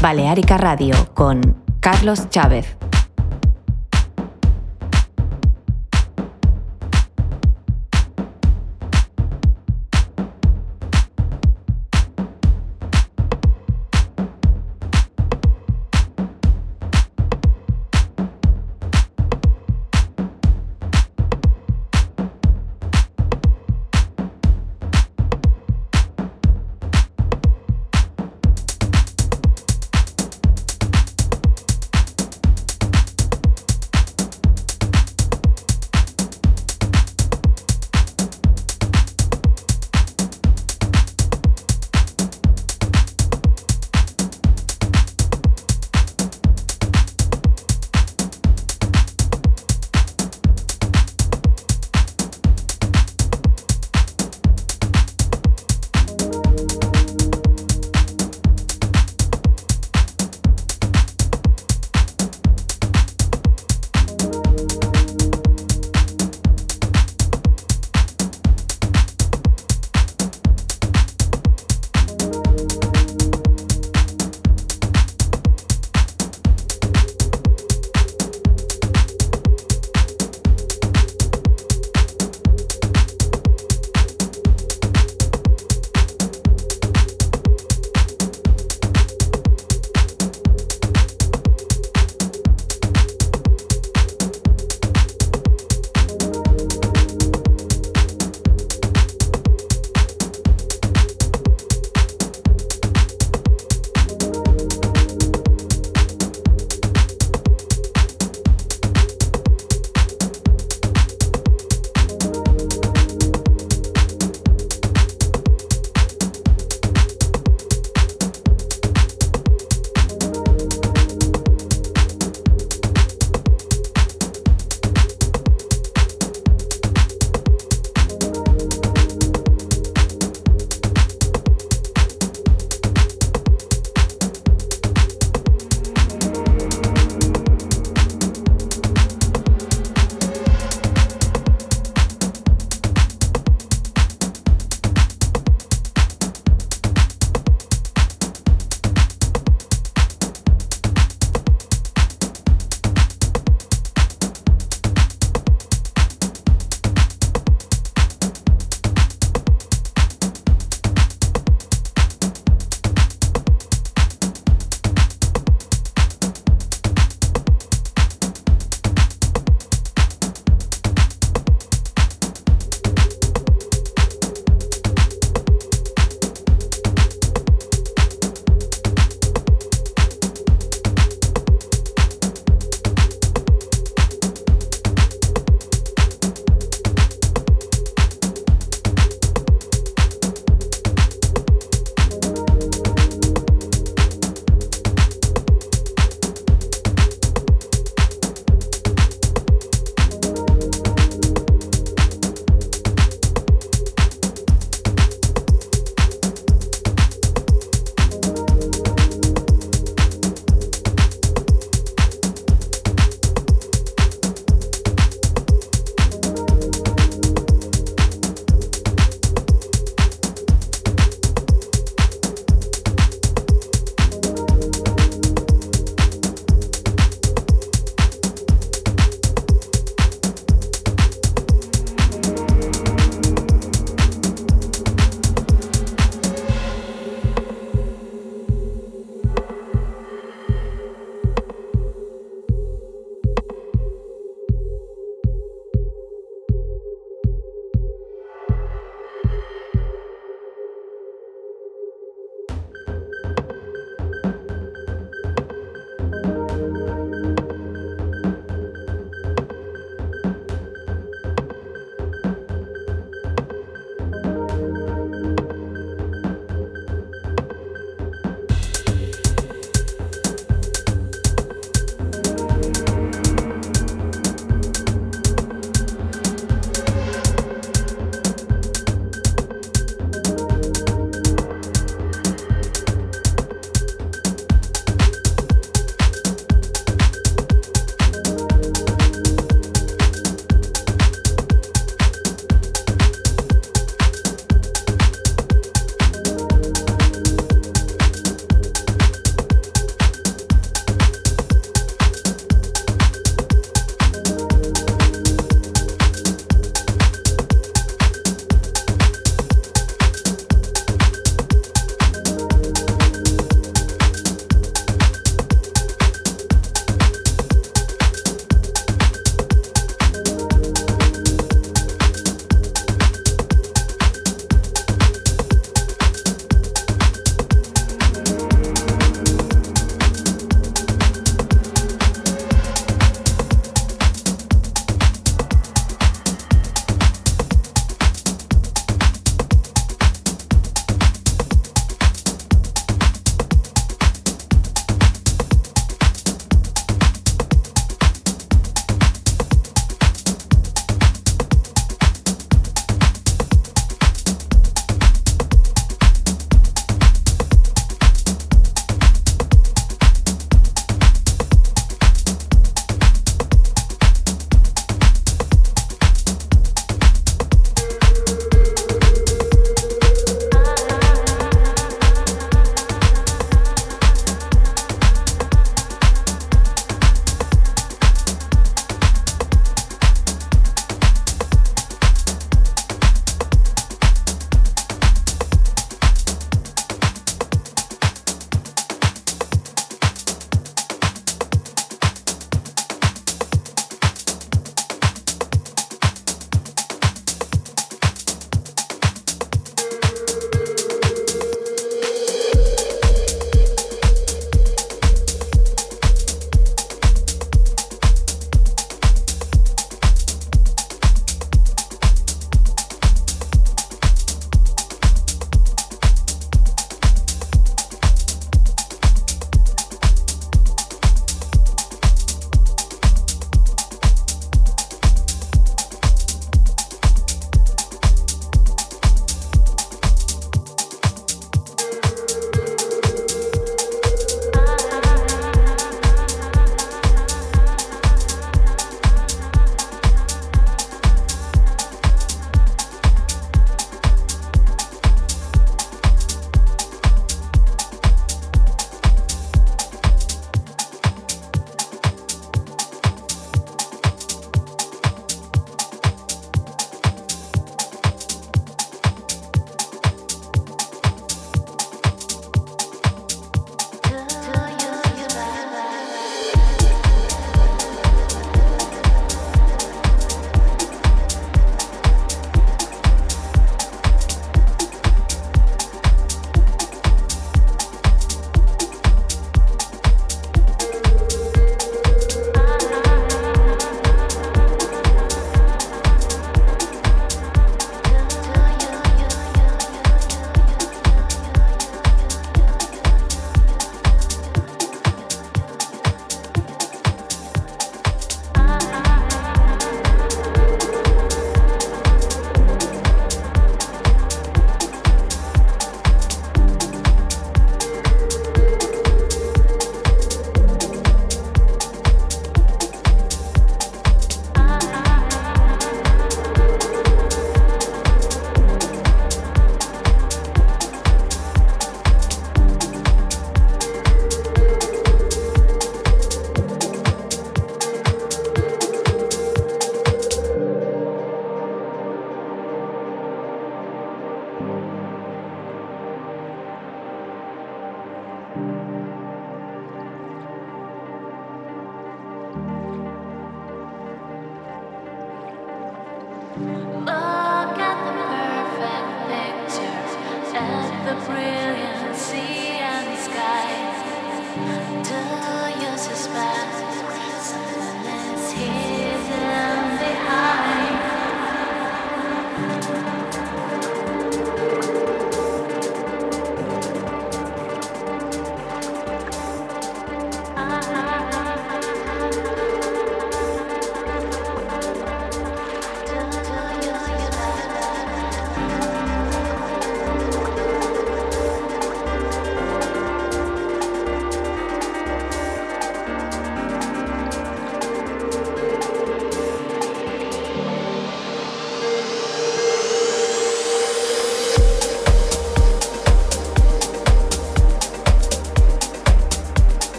Baleárica Radio con Carlos Chávez.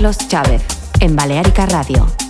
Carlos Chávez en Balearica Radio.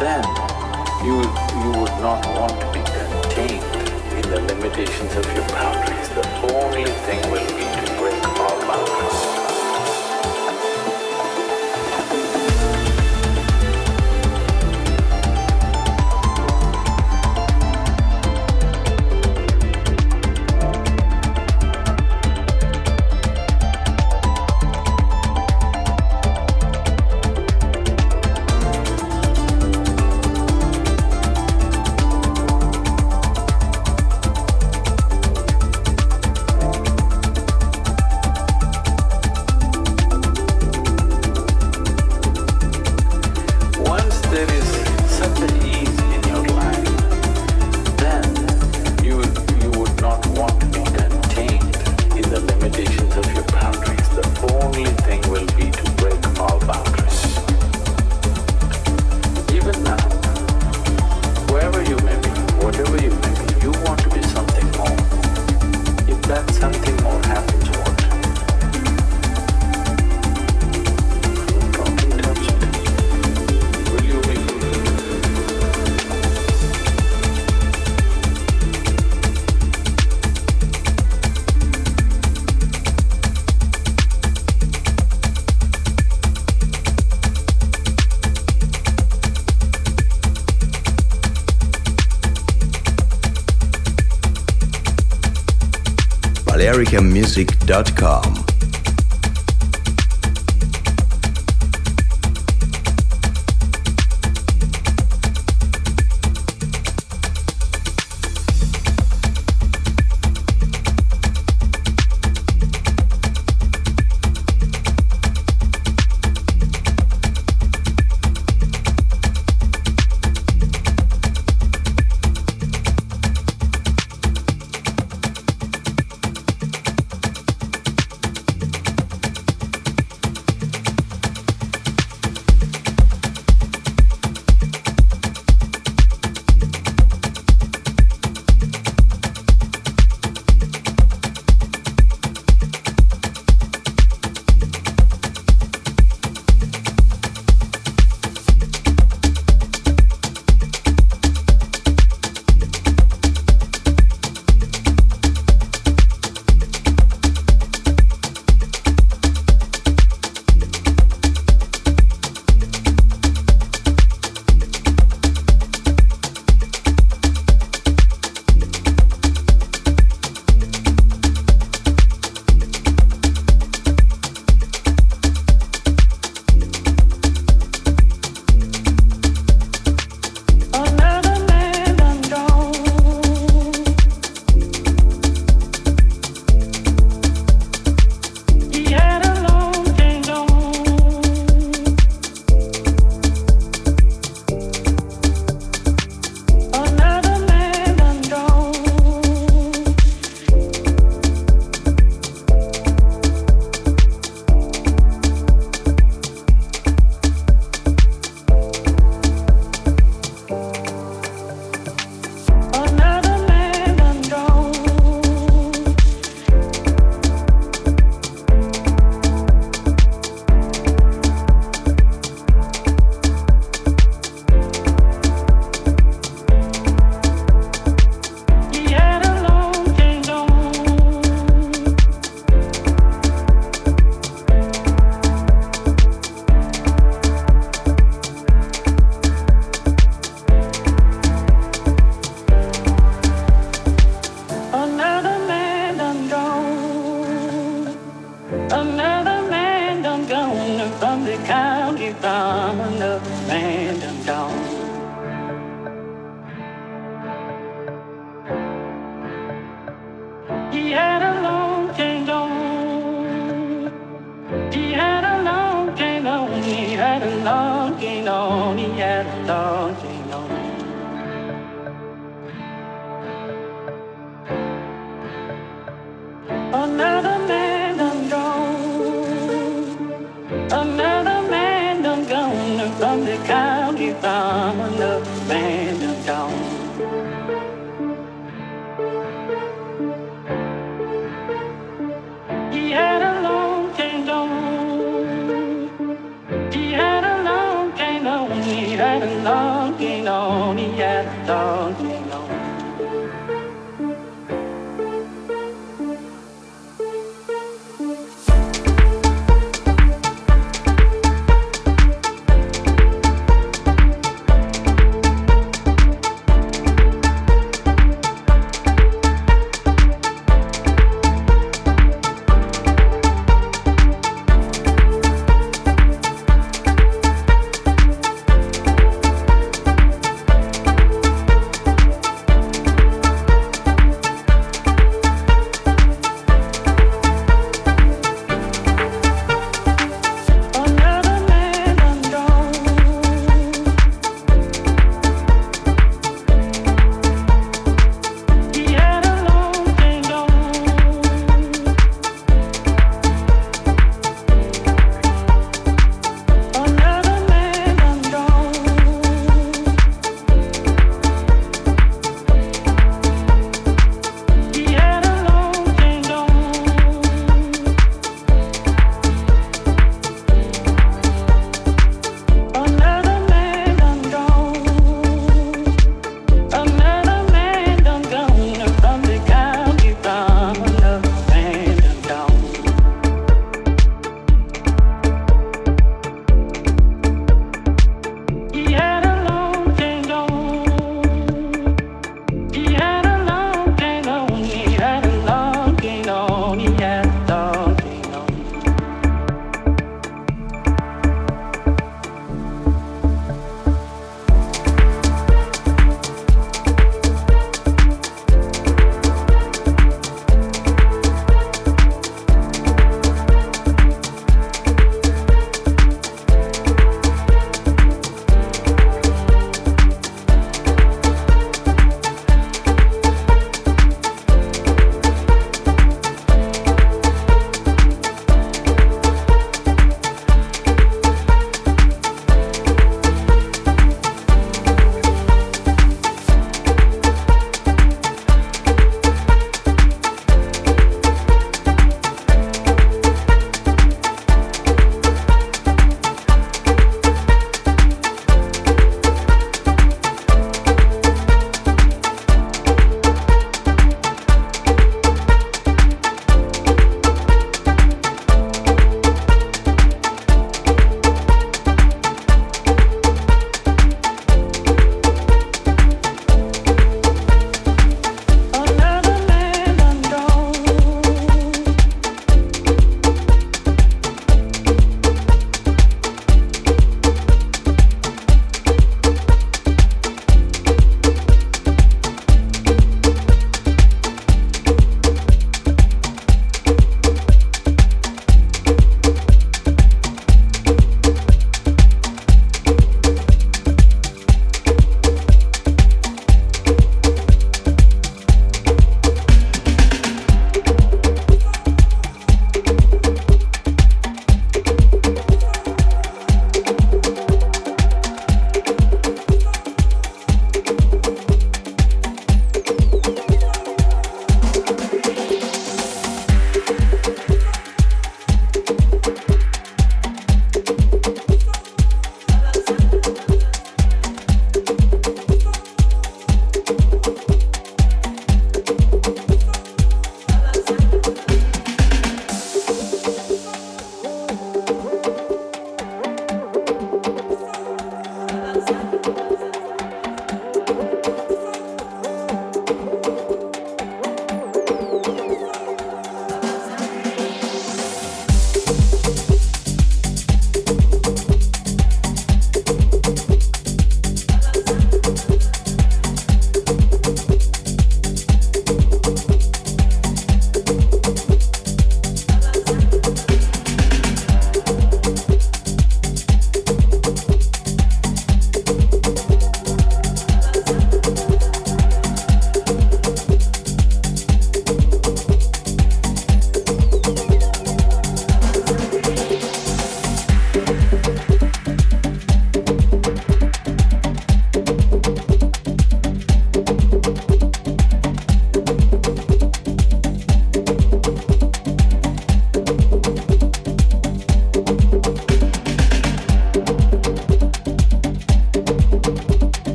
then you, you would not want to be contained in the limitations of your boundaries. The only thing will be to break all boundaries. balearicamusic.com.